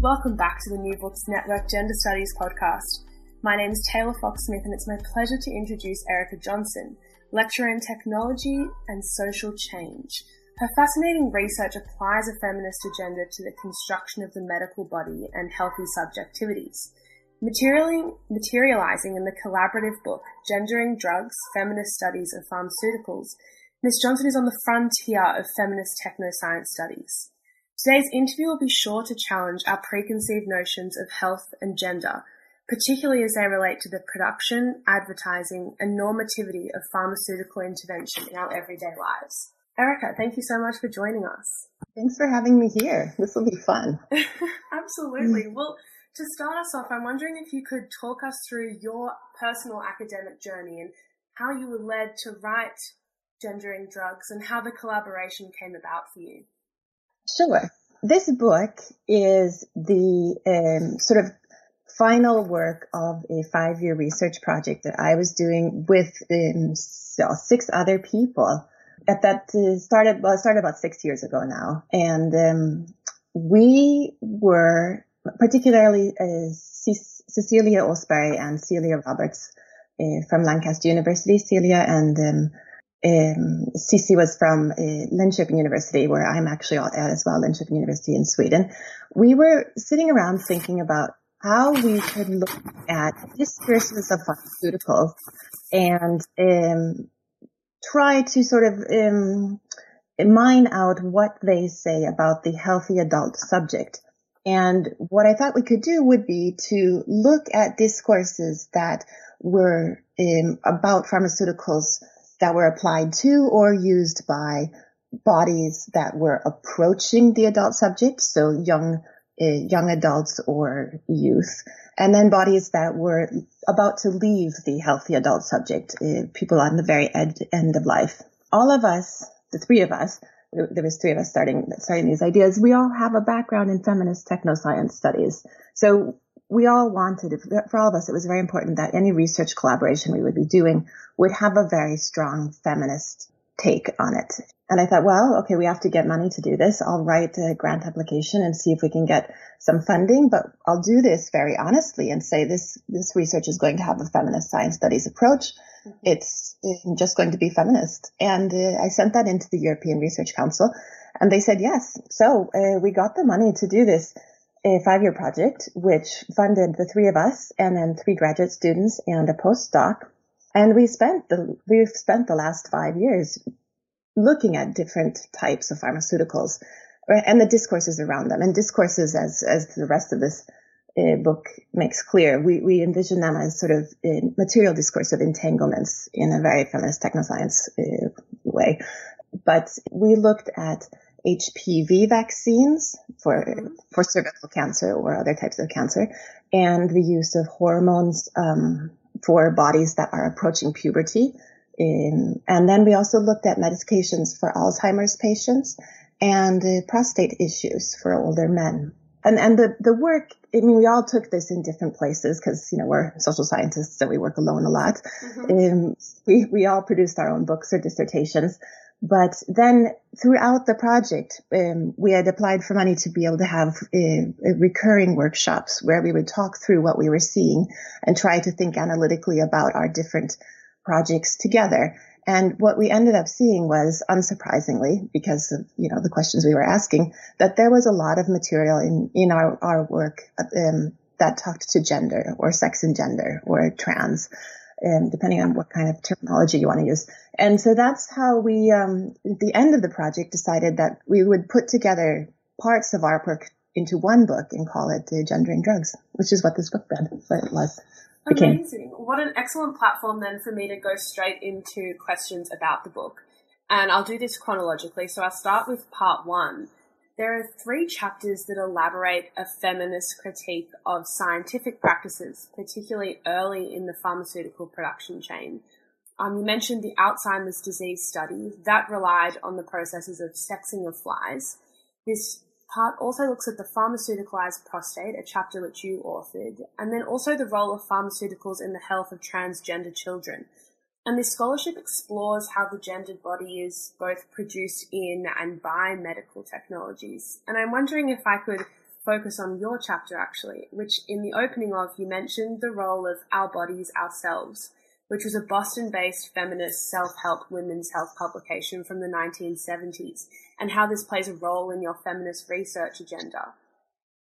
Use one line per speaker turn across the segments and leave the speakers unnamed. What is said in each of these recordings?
Welcome back to the New Books Network Gender Studies podcast. My name is Taylor Fox Smith, and it's my pleasure to introduce Ericka Johnson, lecturer in technology and social change. Her fascinating research applies a feminist agenda to the construction of the medical body and healthy subjectivities. Materializing in the collaborative book Gendering Drugs, Feminist Studies of Pharmaceuticals, Ms. Johnson is on the frontier of feminist technoscience studies. Today's interview will be sure to challenge our preconceived notions of health and gender, particularly as they relate to the production, advertising, and normativity of pharmaceutical intervention in our everyday lives. Ericka, thank you so much for joining us.
Thanks for having me here. This will be fun.
Absolutely. Well, to start us off, I'm wondering if you could talk us through your personal academic journey and how you were led to write Gendering Drugs and how the collaboration came about for you.
Sure. This book is the um, sort of final work of a five-year research project that I was doing with um, six other people. At that uh, started well, started about six years ago now, and um, we were particularly uh, C- Cecilia Åsberg and Celia Roberts uh, from Lancaster University. Celia and um, um, was from uh, Linköping University, where I'm actually at as well, Linköping University in Sweden. We were sitting around thinking about how we could look at discourses of pharmaceuticals and um, try to sort of um, mine out what they say about the healthy adult subject. And what I thought we could do would be to look at discourses that were um, about pharmaceuticals that were applied to or used by bodies that were approaching the adult subject, so young uh, young adults or youth, and then bodies that were about to leave the healthy adult subject, uh, people on the very ed- end of life. All of us, the three of us, there was three of us starting starting these ideas. We all have a background in feminist technoscience studies, so we all wanted, for all of us, it was very important that any research collaboration we would be doing would have a very strong feminist take on it. And I thought, well, okay, we have to get money to do this. I'll write a grant application and see if we can get some funding, but I'll do this very honestly and say this, this research is going to have a feminist science studies approach. Mm-hmm. It's just going to be feminist. And uh, I sent that into the European Research Council and they said yes. So uh, we got the money to do this a five-year project, which funded the three of us and then three graduate students and a postdoc. And we spent the, we've spent the last five years looking at different types of pharmaceuticals and the discourses around them and discourses as, as the rest of this uh, book makes clear. We, we envision them as sort of uh, material discourse of entanglements in a very feminist technoscience uh, way. But we looked at HPV vaccines for mm-hmm. for cervical cancer or other types of cancer, and the use of hormones um, for bodies that are approaching puberty. In, and then we also looked at medications for Alzheimer's patients and uh, prostate issues for older men. And and the the work. I mean, we all took this in different places because you know we're social scientists, so we work alone a lot. Mm-hmm. Um, we we all produced our own books or dissertations. But then throughout the project, um, we had applied for money to be able to have uh, recurring workshops where we would talk through what we were seeing and try to think analytically about our different projects together. And what we ended up seeing was, unsurprisingly, because of you know the questions we were asking, that there was a lot of material in in our our work um, that talked to gender or sex and gender or trans um, depending on what kind of terminology you want to use. And so that's how we, um, at the end of the project, decided that we would put together parts of our work into one book and call it uh, Gendering Drugs, which is what this book did, what was.
Amazing. What an excellent platform then for me to go straight into questions about the book. And I'll do this chronologically. So I'll start with part one. There are three chapters that elaborate a feminist critique of scientific practices, particularly early in the pharmaceutical production chain. Um, you mentioned the Alzheimer's disease study that relied on the processes of sexing of flies. This part also looks at the pharmaceuticalized prostate, a chapter which you authored, and then also the role of pharmaceuticals in the health of transgender children. And this scholarship explores how the gendered body is both produced in and by medical technologies. And I'm wondering if I could focus on your chapter actually, which in the opening of you mentioned the role of Our Bodies Ourselves, which was a Boston based feminist self help women's health publication from the 1970s, and how this plays a role in your feminist research agenda.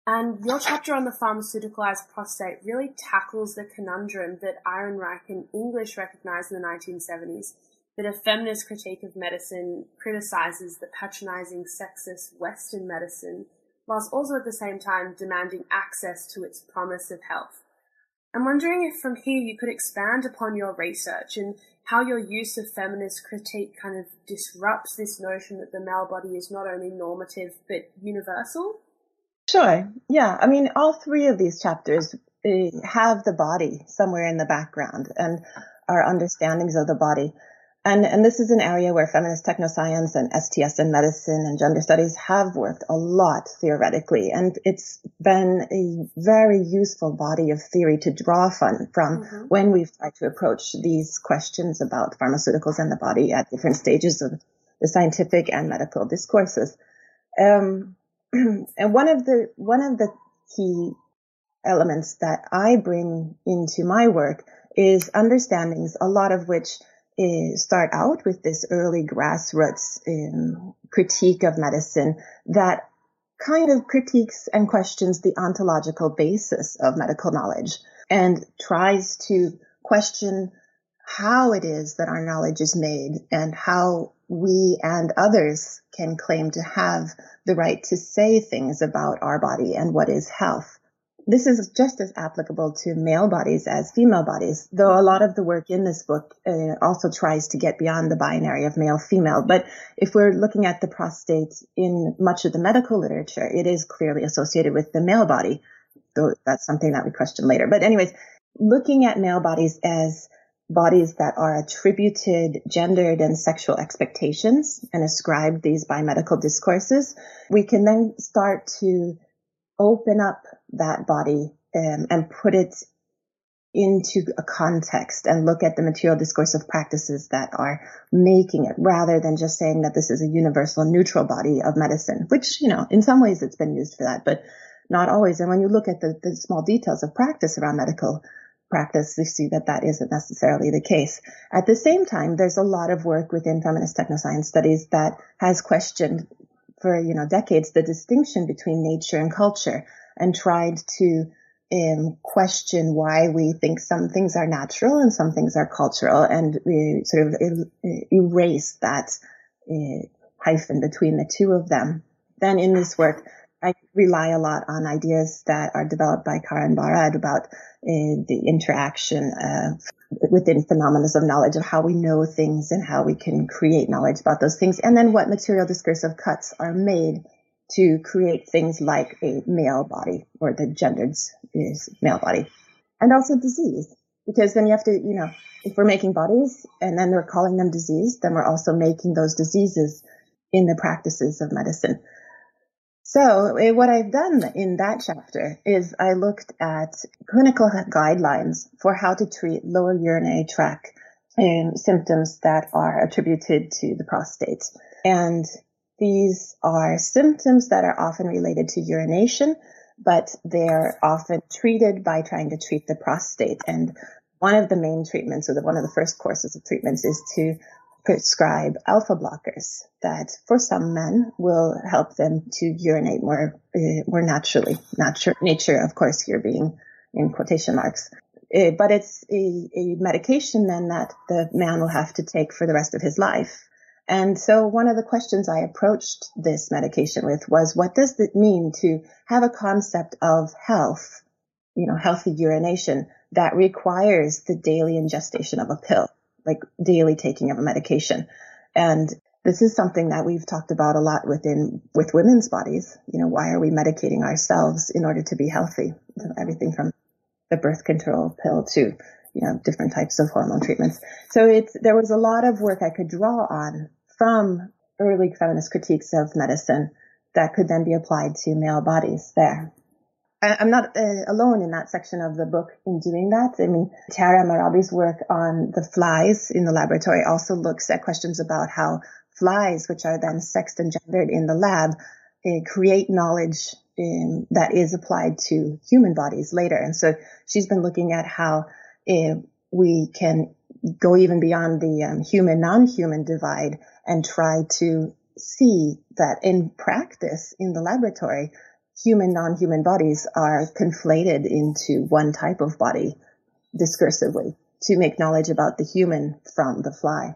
And your chapter on the pharmaceuticalized prostate really tackles the conundrum that Ehrenreich and English recognized in the 1970s that a feminist critique of medicine criticizes the patronizing sexist Western medicine, whilst also at the same time demanding access to its promise of health. I'm wondering if from here you could expand upon your research and how your use of feminist critique kind of disrupts this notion that the male body is not only normative but universal.
Sure. Yeah. I mean, all three of these chapters have the body somewhere in the background and our understandings of the body. And, and this is an area where feminist technoscience and STS and medicine and gender studies have worked a lot theoretically. And it's been a very useful body of theory to draw from, from mm-hmm. when we've tried to approach these questions about pharmaceuticals and the body at different stages of the scientific and medical discourses. Um, and one of the, one of the key elements that I bring into my work is understandings, a lot of which uh, start out with this early grassroots um, critique of medicine that kind of critiques and questions the ontological basis of medical knowledge and tries to question how it is that our knowledge is made and how we and others can claim to have the right to say things about our body and what is health. This is just as applicable to male bodies as female bodies, though a lot of the work in this book uh, also tries to get beyond the binary of male female. But if we're looking at the prostate in much of the medical literature, it is clearly associated with the male body, though that's something that we question later. But anyways, looking at male bodies as bodies that are attributed gendered and sexual expectations and ascribed these by medical discourses, we can then start to open up that body um, and put it into a context and look at the material discursive practices that are making it rather than just saying that this is a universal neutral body of medicine, which, you know, in some ways it's been used for that, but not always. And when you look at the, the small details of practice around medical practice, you see that that isn't necessarily the case. At the same time, there's a lot of work within feminist technoscience studies that has questioned for, you know, decades the distinction between nature and culture and tried to um, question why we think some things are natural and some things are cultural and we sort of erase that uh, hyphen between the two of them. Then in this work, I rely a lot on ideas that are developed by Karen Barad about uh, the interaction within phenomena of knowledge of how we know things and how we can create knowledge about those things, and then what material discursive cuts are made to create things like a male body or the gendered is male body and also disease. Because then you have to, you know, if we're making bodies and then we're calling them disease, then we're also making those diseases in the practices of medicine. So eh, what I've done in that chapter is I looked at clinical guidelines for how to treat lower urinary tract um, symptoms that are attributed to the prostate. And these are symptoms that are often related to urination, but they're often treated by trying to treat the prostate. And one of the main treatments, or the, one of the first courses of treatments, is to prescribe alpha blockers that, for some men, will help them to urinate more uh, more naturally. Nature, nature, of course, here being in quotation marks. Uh, but it's a, a medication then that the man will have to take for the rest of his life. And so one of the questions I approached this medication with was, what does it mean to have a concept of health, you know, healthy urination that requires the daily ingestion of a pill, like daily taking of a medication. And this is something that we've talked about a lot within with women's bodies. You know, why are we medicating ourselves in order to be healthy? Everything from the birth control pill to you know different types of hormone treatments. So it's there was a lot of work I could draw on from early feminist critiques of medicine that could then be applied to male bodies there. I'm not uh, alone in that section of the book in doing that. I mean, Tara Mehrabi's work on the flies in the laboratory also looks at questions about how flies, which are then sexed and gendered in the lab, uh, create knowledge in, that is applied to human bodies later. And so she's been looking at how uh, we can go even beyond the um, human non-human divide and try to see that in practice in the laboratory, human non-human bodies are conflated into one type of body discursively to make knowledge about the human from the fly.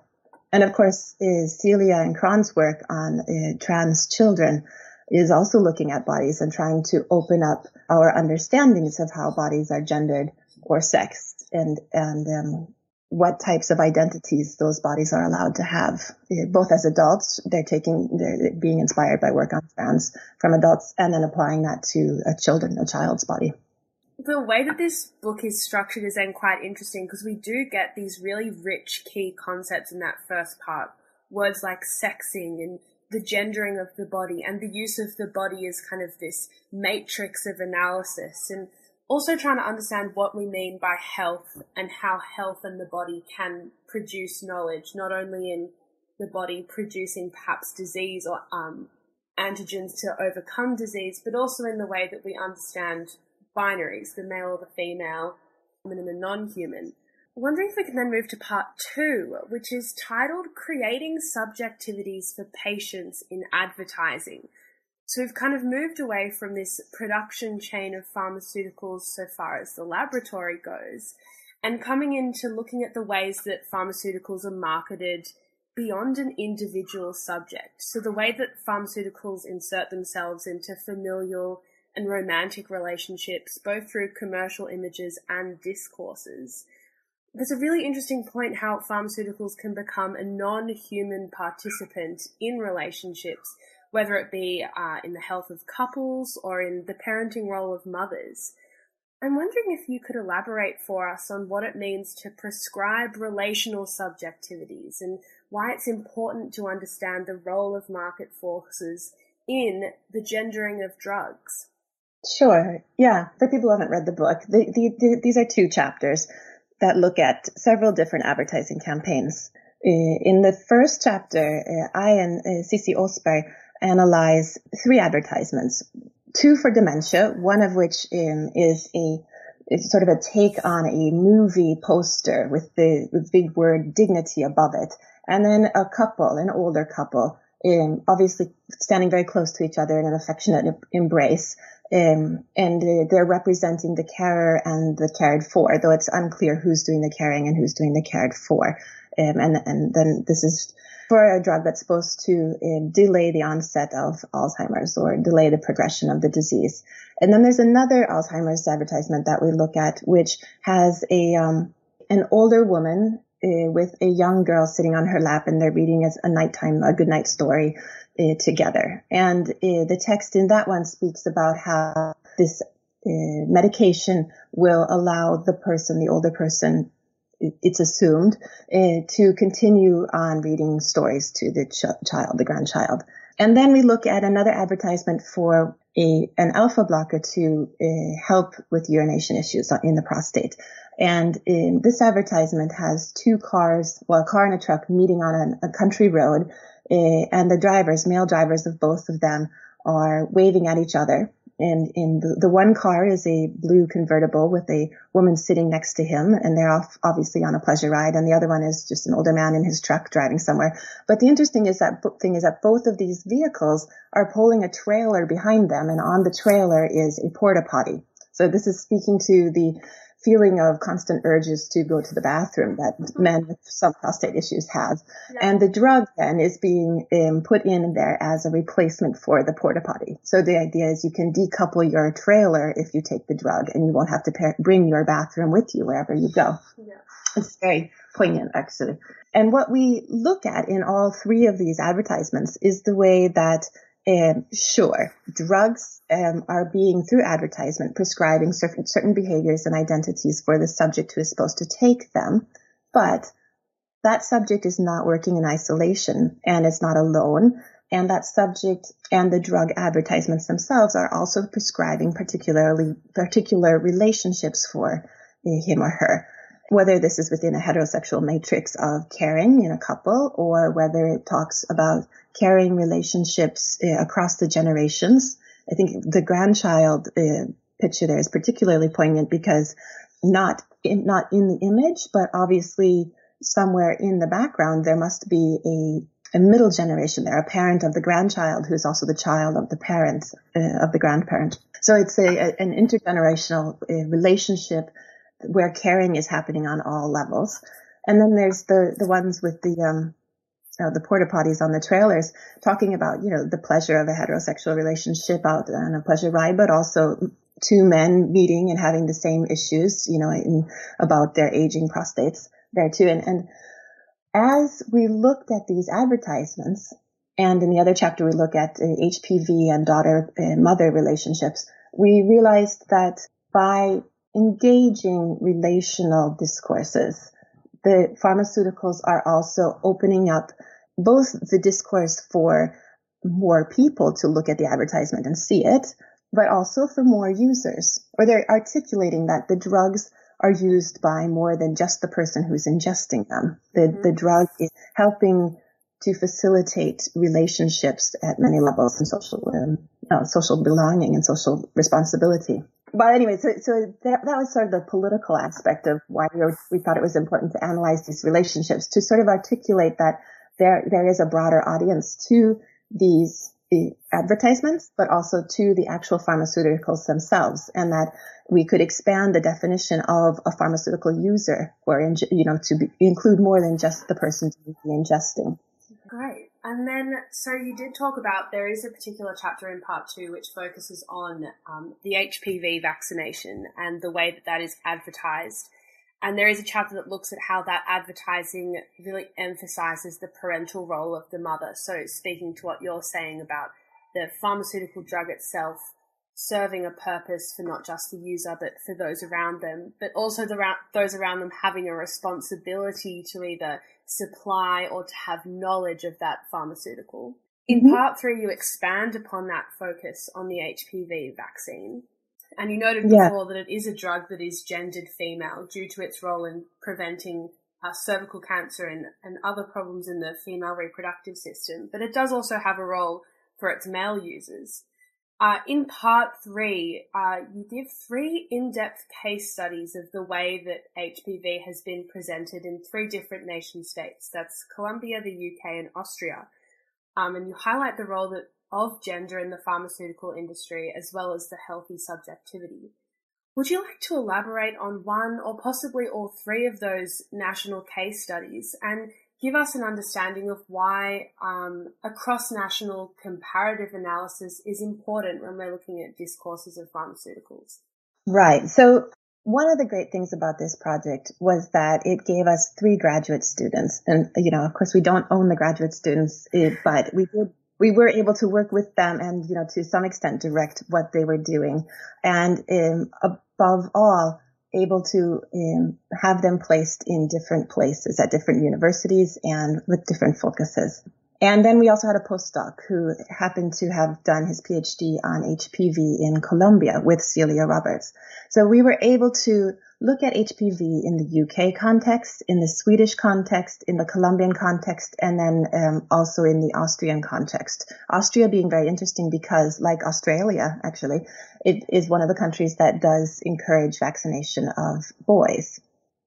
And of course, Celia and Cron's work on uh, trans children is also looking at bodies and trying to open up our understandings of how bodies are gendered or sexed and, and, um, what types of identities those bodies are allowed to have. Eh, both as adults, they're taking, they're being inspired by work on trans from adults and then applying that to a children, a child's body.
The way that this book is structured is then quite interesting because we do get these really rich key concepts in that first part. Words like sexing and the gendering of the body and the use of the body as kind of this matrix of analysis and also trying to understand what we mean by health and how health and the body can produce knowledge, not only in the body producing perhaps disease or um, antigens to overcome disease, but also in the way that we understand binaries, the male or the female, human and the non-human. Wondering if we can then move to part two, which is titled Creating Subjectivities for Patients in Advertising. So we've kind of moved away from this production chain of pharmaceuticals so far as the laboratory goes, and coming into looking at the ways that pharmaceuticals are marketed beyond an individual subject. So the way that pharmaceuticals insert themselves into familial and romantic relationships, both through commercial images and discourses. There's a really interesting point how pharmaceuticals can become a non-human participant in relationships whether it be uh, in the health of couples or in the parenting role of mothers. I'm wondering if you could elaborate for us on what it means to prescribe relational subjectivities and why it's important to understand the role of market forces in the gendering of drugs.
Sure. Yeah. For people who haven't read the book, the, the, the, these are two chapters that look at several different advertising campaigns. Uh, in the first chapter, uh, I and uh, Cissi Åsberg analyze three advertisements, two for dementia, one of which um, is a sort of a take on a movie poster with the with big word dignity above it, and then a couple, an older couple, um, obviously standing very close to each other in an affectionate embrace, um, and uh, they're representing the carer and the cared for, though it's unclear who's doing the caring and who's doing the cared for. Um, and and then this is for a drug that's supposed to uh, delay the onset of Alzheimer's or delay the progression of the disease. And then there's another Alzheimer's advertisement that we look at, which has a um, an older woman uh, with a young girl sitting on her lap, and they're reading a, a nighttime, a good night story uh, together. And uh, the text in that one speaks about how this uh, medication will allow the person, the older person, it's assumed, uh, to continue on reading stories to the ch- child, the grandchild. And then we look at another advertisement for a, an alpha blocker to uh, help with urination issues in the prostate. And in this advertisement has two cars, well, a car and a truck meeting on a, a country road, uh, and the drivers, male drivers of both of them, are waving at each other and in the, the, one car is a blue convertible with a woman sitting next to him and they're off obviously on a pleasure ride and the other one is just an older man in his truck driving somewhere. But the interesting is that thing is that both of these vehicles are pulling a trailer behind them and on the trailer is a porta potty. So this is speaking to the feeling of constant urges to go to the bathroom that mm-hmm. men with some prostate issues have. Yeah. And the drug then is being um, put in there as a replacement for the porta potty. So the idea is you can decouple your trailer if you take the drug and you won't have to pair, bring your bathroom with you wherever you go. Yeah. It's very poignant actually. And what we look at in all three of these advertisements is the way that um, sure, drugs um, are being through advertisement prescribing certain certain behaviors and identities for the subject who is supposed to take them, but that subject is not working in isolation and it's not alone. And that subject and the drug advertisements themselves are also prescribing particularly particular relationships for him or her whether this is within a heterosexual matrix of caring in a couple or whether it talks about caring relationships uh, across the generations. I think the grandchild uh, picture there is particularly poignant because not in, not in the image, but obviously somewhere in the background there must be a, a middle generation there, a parent of the grandchild who's also the child of the parent uh, of the grandparent. So it's a, a an intergenerational relationship where caring is happening on all levels. And then there's the, the ones with the, um, uh, the porta potties on the trailers talking about, you know, the pleasure of a heterosexual relationship out on a pleasure ride, but also two men meeting and having the same issues, you know, in, about their aging prostates there too. And, and as we looked at these advertisements, and in the other chapter we look at uh, HPV and daughter uh, mother relationships, we realized that by engaging relational discourses. The pharmaceuticals are also opening up both the discourse for more people to look at the advertisement and see it, but also for more users. Or they're articulating that the drugs are used by more than just the person who's ingesting them. The, mm-hmm. the drug is helping to facilitate relationships at many levels and social, um, uh, social belonging and social responsibility but anyway, so, so that, that was sort of the political aspect of why we, were, we thought it was important to analyze these relationships to sort of articulate that there, there is a broader audience to these the advertisements, but also to the actual pharmaceuticals themselves, and that we could expand the definition of a pharmaceutical user, or you know, to be, include more than just the person ingesting.
Great. And then, so you did talk about there is a particular chapter in part two which focuses on um, the HPV vaccination and the way that that is advertised. And there is a chapter that looks at how that advertising really emphasizes the parental role of the mother. So, speaking to what you're saying about the pharmaceutical drug itself serving a purpose for not just the user, but for those around them, but also the, those around them having a responsibility to either supply or to have knowledge of that pharmaceutical. In mm-hmm. part three, you expand upon that focus on the HPV vaccine. And you noted yeah. before that it is a drug that is gendered female due to its role in preventing uh, cervical cancer and, and other problems in the female reproductive system. But it does also have a role for its male users. Uh, in part three, uh, you give three in-depth case studies of the way that HPV has been presented in three different nation states. That's Colombia, the UK, and Austria. Um, and you highlight the role that, of gender in the pharmaceutical industry as well as the healthy subjectivity. Would you like to elaborate on one or possibly all three of those national case studies and give us an understanding of why um, a cross-national comparative analysis is important when we're looking at discourses of pharmaceuticals.
Right. So one of the great things about this project was that it gave us three graduate students. And, you know, of course we don't own the graduate students, eh, but we did, we were able to work with them and, you know, to some extent direct what they were doing. And um, above all, able to um, have them placed in different places at different universities and with different focuses. And then we also had a postdoc who happened to have done his PhD on HPV in Colombia with Celia Roberts. So we were able to look at HPV in the UK context, in the Swedish context, in the Colombian context, and then um, also in the Austrian context. Austria being very interesting because, like Australia, actually, it is one of the countries that does encourage vaccination of boys.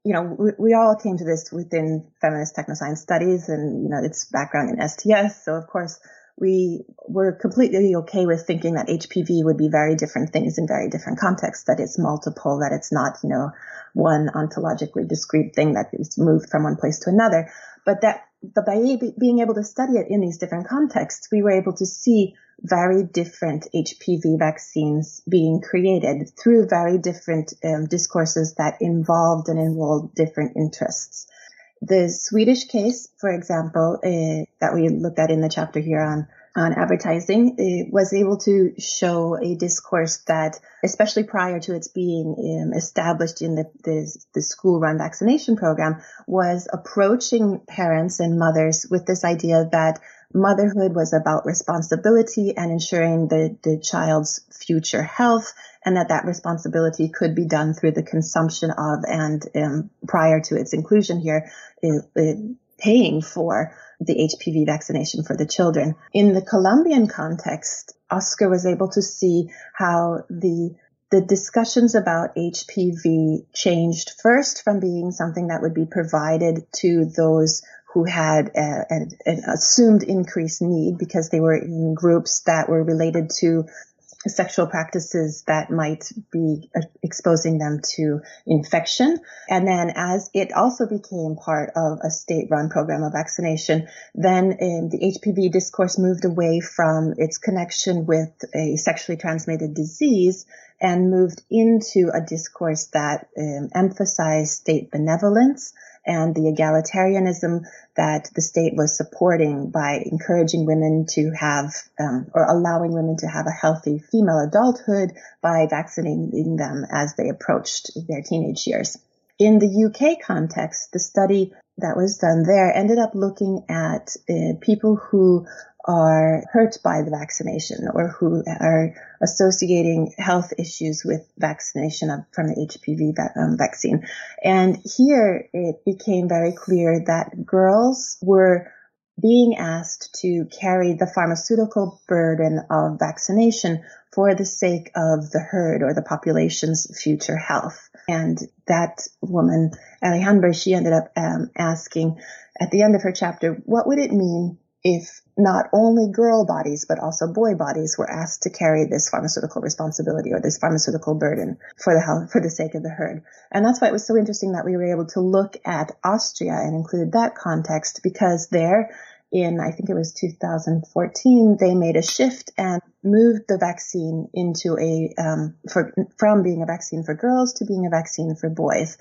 You know, we, we all came to this within feminist technoscience studies and, you know, its background in STS. So of course, we were completely okay with thinking that HPV would be very different things in very different contexts, that it's multiple, that it's not, you know, one ontologically discrete thing that is moved from one place to another, but that but by being able to study it in these different contexts, we were able to see very different HPV vaccines being created through very different um, discourses that involved and involved different interests. The Swedish case, for example, uh, that we looked at in the chapter here on on advertising uh, was able to show a discourse that, especially prior to its being um, established in the, the, the school run vaccination program, was approaching parents and mothers with this idea that motherhood was about responsibility and ensuring the, the child's future health and that that responsibility could be done through the consumption of and um, prior to its inclusion here, paying for the HPV vaccination for the children. In the Colombian context, Oscar was able to see how the the discussions about HPV changed first from being something that would be provided to those who had a, an, an assumed increased need because they were in groups that were related to sexual practices that might be uh, exposing them to infection. And then as it also became part of a state run program of vaccination, then um, the HPV discourse moved away from its connection with a sexually transmitted disease and moved into a discourse that um, emphasized state benevolence and the egalitarianism that the state was supporting by encouraging women to have um, or allowing women to have a healthy female adulthood by vaccinating them as they approached their teenage years. In the UK context, the study that was done there ended up looking at uh, people who are hurt by the vaccination or who are associating health issues with vaccination from the HPV um, vaccine. And here it became very clear that girls were being asked to carry the pharmaceutical burden of vaccination for the sake of the herd or the population's future health. And that woman, Alejandra, she ended up um, asking at the end of her chapter, what would it mean if not only girl bodies, but also boy bodies were asked to carry this pharmaceutical responsibility or this pharmaceutical burden for the health, for the sake of the herd. And that's why it was so interesting that we were able to look at Austria and include that context because there in, I think it was 2014, they made a shift and moved the vaccine into a, um, for, from being a vaccine for girls to being a vaccine for boys.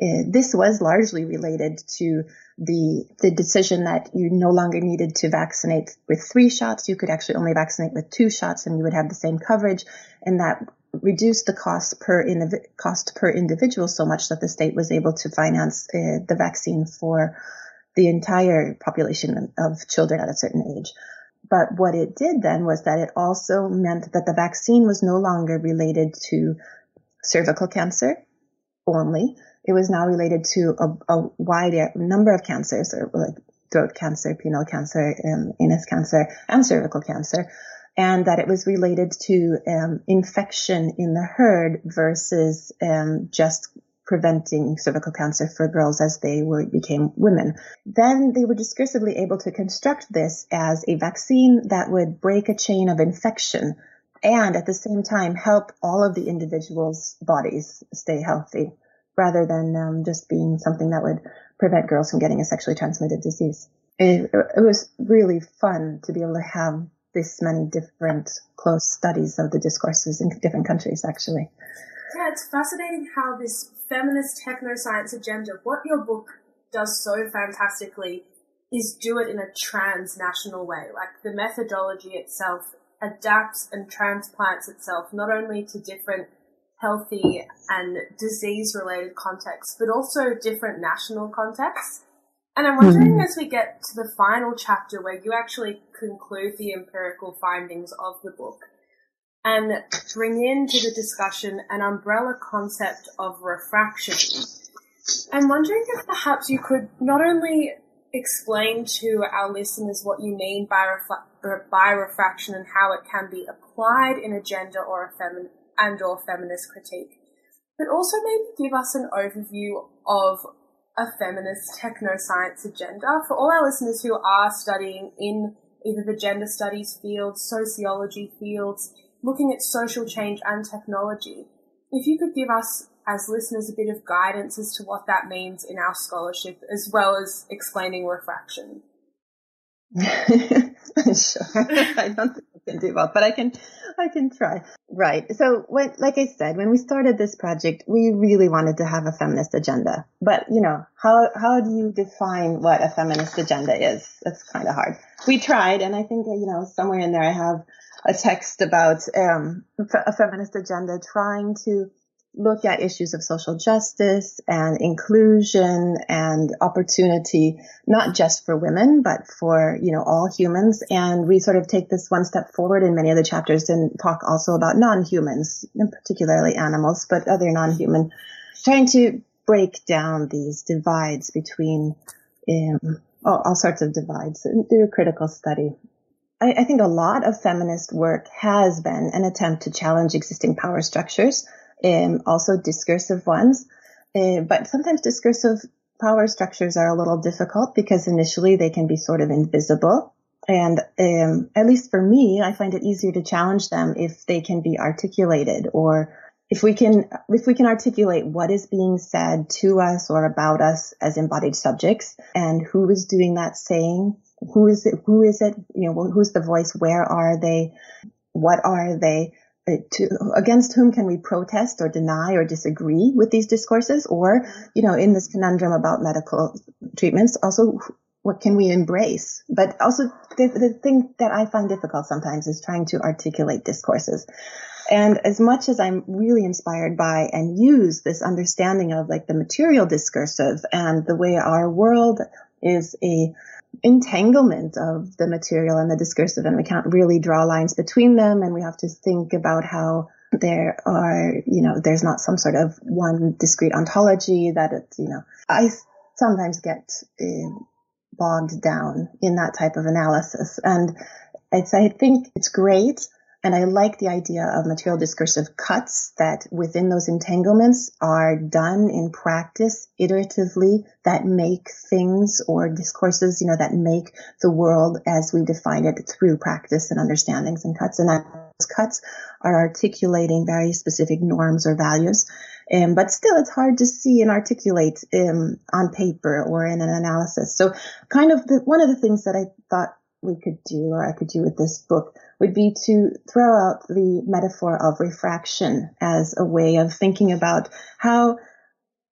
Uh, this was largely related to the the decision that you no longer needed to vaccinate with three shots. You could actually only vaccinate with two shots, and you would have the same coverage, and that reduced the cost per cost per individual so much that the state was able to finance uh, the vaccine for the entire population of children at a certain age. But what it did then was that it also meant that the vaccine was no longer related to cervical cancer only, it was now related to a, a wide number of cancers, or like throat cancer, penile cancer, um, anus cancer, and cervical cancer, and that it was related to um, infection in the herd versus um, just preventing cervical cancer for girls as they were became women. Then they were discursively able to construct this as a vaccine that would break a chain of infection and at the same time help all of the individuals' bodies stay healthy rather than um, just being something that would prevent girls from getting a sexually transmitted disease. It, it was really fun to be able to have this many different close studies of the discourses in different countries, actually.
Yeah, it's fascinating how this feminist technoscience agenda, what your book does so fantastically, is do it in a transnational way. Like the methodology itself adapts and transplants itself not only to different healthy and disease related contexts, but also different national contexts. And I'm wondering mm. as we get to the final chapter where you actually conclude the empirical findings of the book and bring into the discussion an umbrella concept of refraction. I'm wondering if perhaps you could not only explain to our listeners what you mean by, refla- by refraction and how it can be applied in a gender or a feminine and or feminist critique, but also maybe give us an overview of a feminist techno-science agenda for all our listeners who are studying in either the gender studies fields, sociology fields, looking at social change and technology. If you could give us as listeners a bit of guidance as to what that means in our scholarship, as well as explaining refraction.
sure. I don't think I can do both, but I can, I can try. Right. So when, like I said, when we started this project, we really wanted to have a feminist agenda. But, you know, how, how do you define what a feminist agenda is? That's kind of hard. We tried, and I think, you know, somewhere in there I have a text about, um, a feminist agenda trying to look at issues of social justice and inclusion and opportunity, not just for women, but for, you know, all humans. And we sort of take this one step forward in many of the chapters and talk also about non-humans, and particularly animals, but other non-human, trying to break down these divides between um, all, all, sorts of divides do a critical study. I, I think a lot of feminist work has been an attempt to challenge existing power structures um, also discursive ones. Uh, but sometimes discursive power structures are a little difficult because initially they can be sort of invisible. And um, at least for me, I find it easier to challenge them if they can be articulated or if we can if we can articulate what is being said to us or about us as embodied subjects and who is doing that saying who is it who is it you know who's the voice where are they what are they Uh, to, against whom can we protest or deny or disagree with these discourses? Or you know in this conundrum about medical treatments also what can we embrace? But also the, the thing that i find difficult sometimes is trying to articulate discourses. And as much as i'm really inspired by and use this understanding of like the material discursive and the way our world is a entanglement of the material and the discursive and we can't really draw lines between them and we have to think about how there are, you know, there's not some sort of one discrete ontology that it's, you know, I sometimes get uh, bogged down in that type of analysis. And it's, I think it's great and I like the idea of material discursive cuts that within those entanglements are done in practice iteratively that make things or discourses, you know, that make the world as we define it through practice and understandings and cuts. And those cuts are articulating very specific norms or values. Um, but still, it's hard to see and articulate um, on paper or in an analysis. So, kind of the, one of the things that I thought we could do or I could do with this book would be to throw out the metaphor of refraction as a way of thinking about how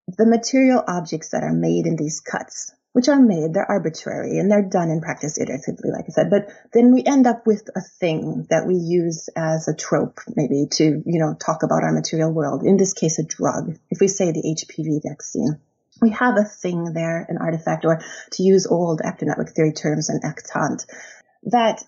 the material objects that are made in these cuts, which are made, they're arbitrary and they're done in practice iteratively, like I said, but then we end up with a thing that we use as a trope, maybe to, you know, talk about our material world. In this case, a drug. If we say the HPV vaccine we have a thing there, an artifact, or to use old actor network theory terms, an actant, that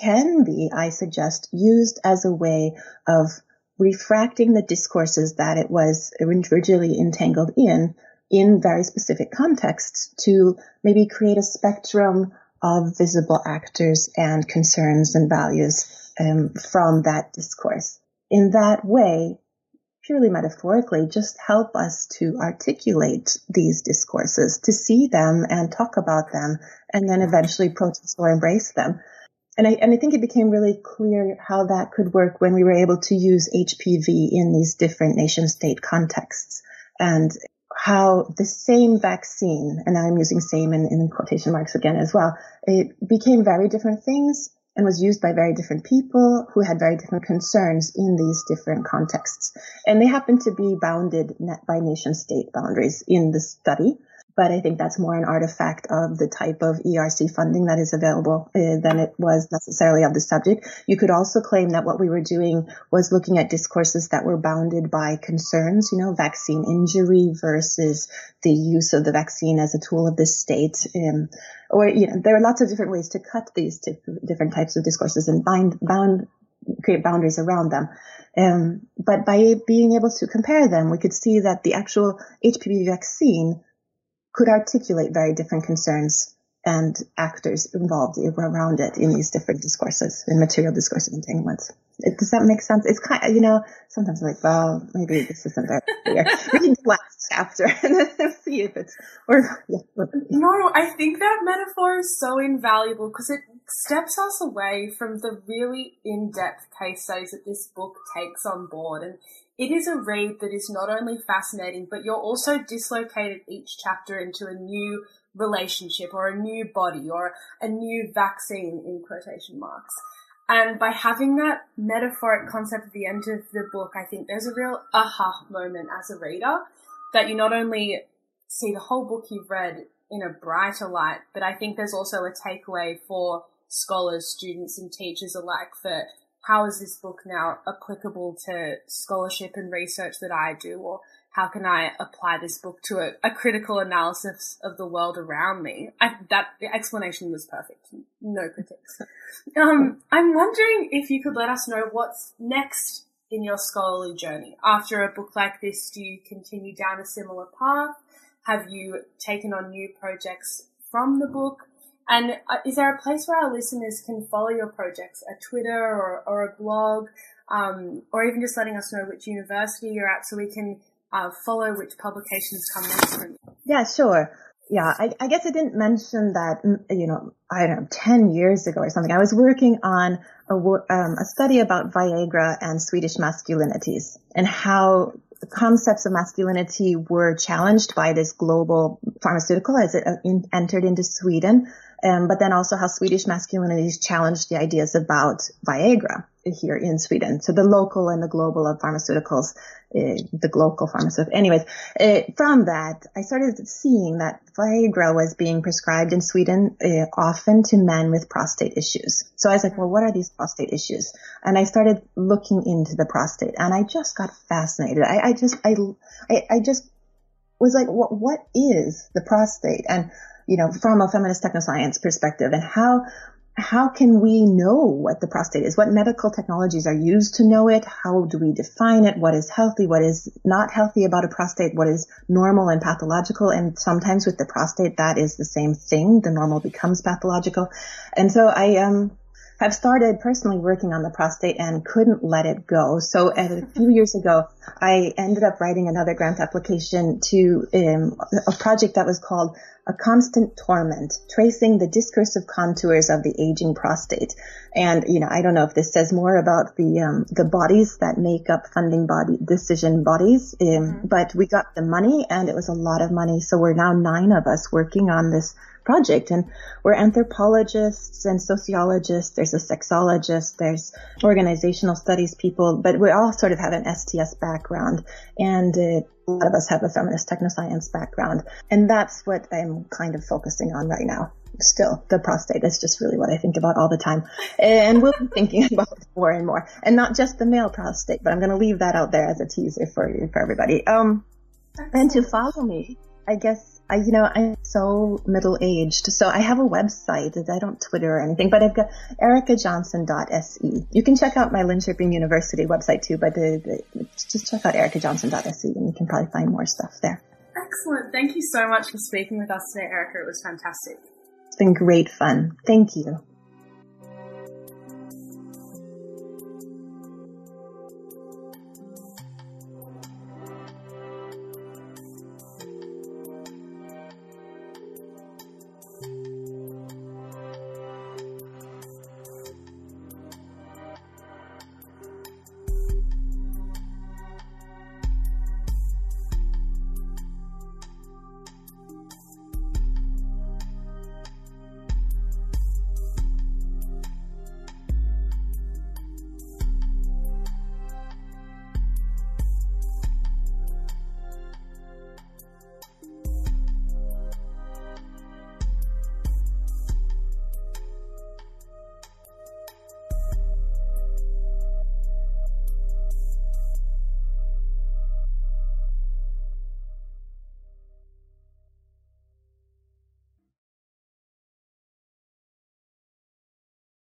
can be, I suggest, used as a way of refracting the discourses that it was originally entangled in, in very specific contexts to maybe create a spectrum of visible actors and concerns and values um, from that discourse. In that way, purely metaphorically, just help us to articulate these discourses, to see them and talk about them, and then eventually protest or embrace them. And I, and I think it became really clear how that could work when we were able to use HPV in these different nation state contexts and how the same vaccine, and I'm using same in, in quotation marks again as well, it became very different things and was used by very different people who had very different concerns in these different contexts. And they happen to be bounded by nation state boundaries in the study but I think that's more an artifact of the type of ERC funding that is available uh, than it was necessarily of the subject. You could also claim that what we were doing was looking at discourses that were bounded by concerns, you know, vaccine injury versus the use of the vaccine as a tool of the state. Um, or, you know, there are lots of different ways to cut these t- different types of discourses and bind, bound, create boundaries around them. Um, but by being able to compare them, we could see that the actual HPV vaccine could articulate very different concerns and actors involved around it in these different discourses, in material discoursive entanglements. It, does that make sense? It's kind of, you know, sometimes I'm like, well, maybe this isn't very clear. Read the last chapter and then see if it's, or,
yeah. No, I think that metaphor is so invaluable because it steps us away from the really in-depth case studies that this book takes on board. And it is a read that is not only fascinating, but you're also dislocated each chapter into a new relationship or a new body or a new vaccine in quotation marks. And by having that metaphoric concept at the end of the book, I think there's a real aha moment as a reader that you not only see the whole book you've read in a brighter light, but I think there's also a takeaway for scholars, students and teachers alike for how is this book now applicable to scholarship and research that I do or how can I apply this book to a, a critical analysis of the world around me? I, that the explanation was perfect. No critiques. Um, I'm wondering if you could let us know what's next in your scholarly journey. After a book like this, do you continue down a similar path? Have you taken on new projects from the book? And uh, is there a place where our listeners can follow your projects, a Twitter or, or a blog, um, or even just letting us know which university you're at so we can uh, follow which publications come next from you?
Yeah, sure. Yeah, I, I, guess I didn't mention that, mm, you know, I don't know, 10 years ago or something, I was working on a, um, a study about Viagra and Swedish masculinities and how concepts of masculinity were challenged by this global pharmaceutical as it uh, entered into Sweden. Um, but then also how Swedish masculinities challenged the ideas about Viagra here in Sweden. So the local and the global of pharmaceuticals, uh, the local pharmaceutical. Anyways, uh, from that, I started seeing that Viagra was being prescribed in Sweden uh, often to men with prostate issues. So I was like, well, what are these prostate issues? And I started looking into the prostate, and I just got fascinated. I, I just, I, I, I just was like, what, what is the prostate? And you know, from a feminist technoscience perspective and how how can we know what the prostate is? What medical technologies are used to know it? How do we define it? What is healthy? What is not healthy about a prostate? What is normal and pathological? And sometimes with the prostate, that is the same thing. The normal becomes pathological. And so I, um, have started personally working on the prostate and couldn't let it go. So a few years ago, I ended up writing another grant application to um, a project that was called a constant torment, tracing the discursive contours of the aging prostate. And, you know, I don't know if this says more about the, um, the bodies that make up funding body, decision bodies, um, mm-hmm. but we got the money and it was a lot of money. So we're now nine of us working on this project and we're anthropologists and sociologists. There's a sexologist, there's organizational studies people, but we all sort of have an STS background and uh, a lot of us have a feminist technoscience background. And that's what I'm kind of focusing on right now. Still, the prostate is just really what I think about all the time. And we'll be thinking about more and more. And not just the male prostate, but I'm going to leave that out there as a teaser for you, for everybody. Um, and to follow me, I guess I, you know, I'm so middle aged. So I have a website I don't Twitter or anything, but I've got erickajohnson.se. You can check out my Linköping University website too, but the, the, just check out erickajohnson.se and you can probably find more stuff there.
Excellent. Thank you so much for speaking with us today, Ericka. It was fantastic.
It's been great fun. Thank you.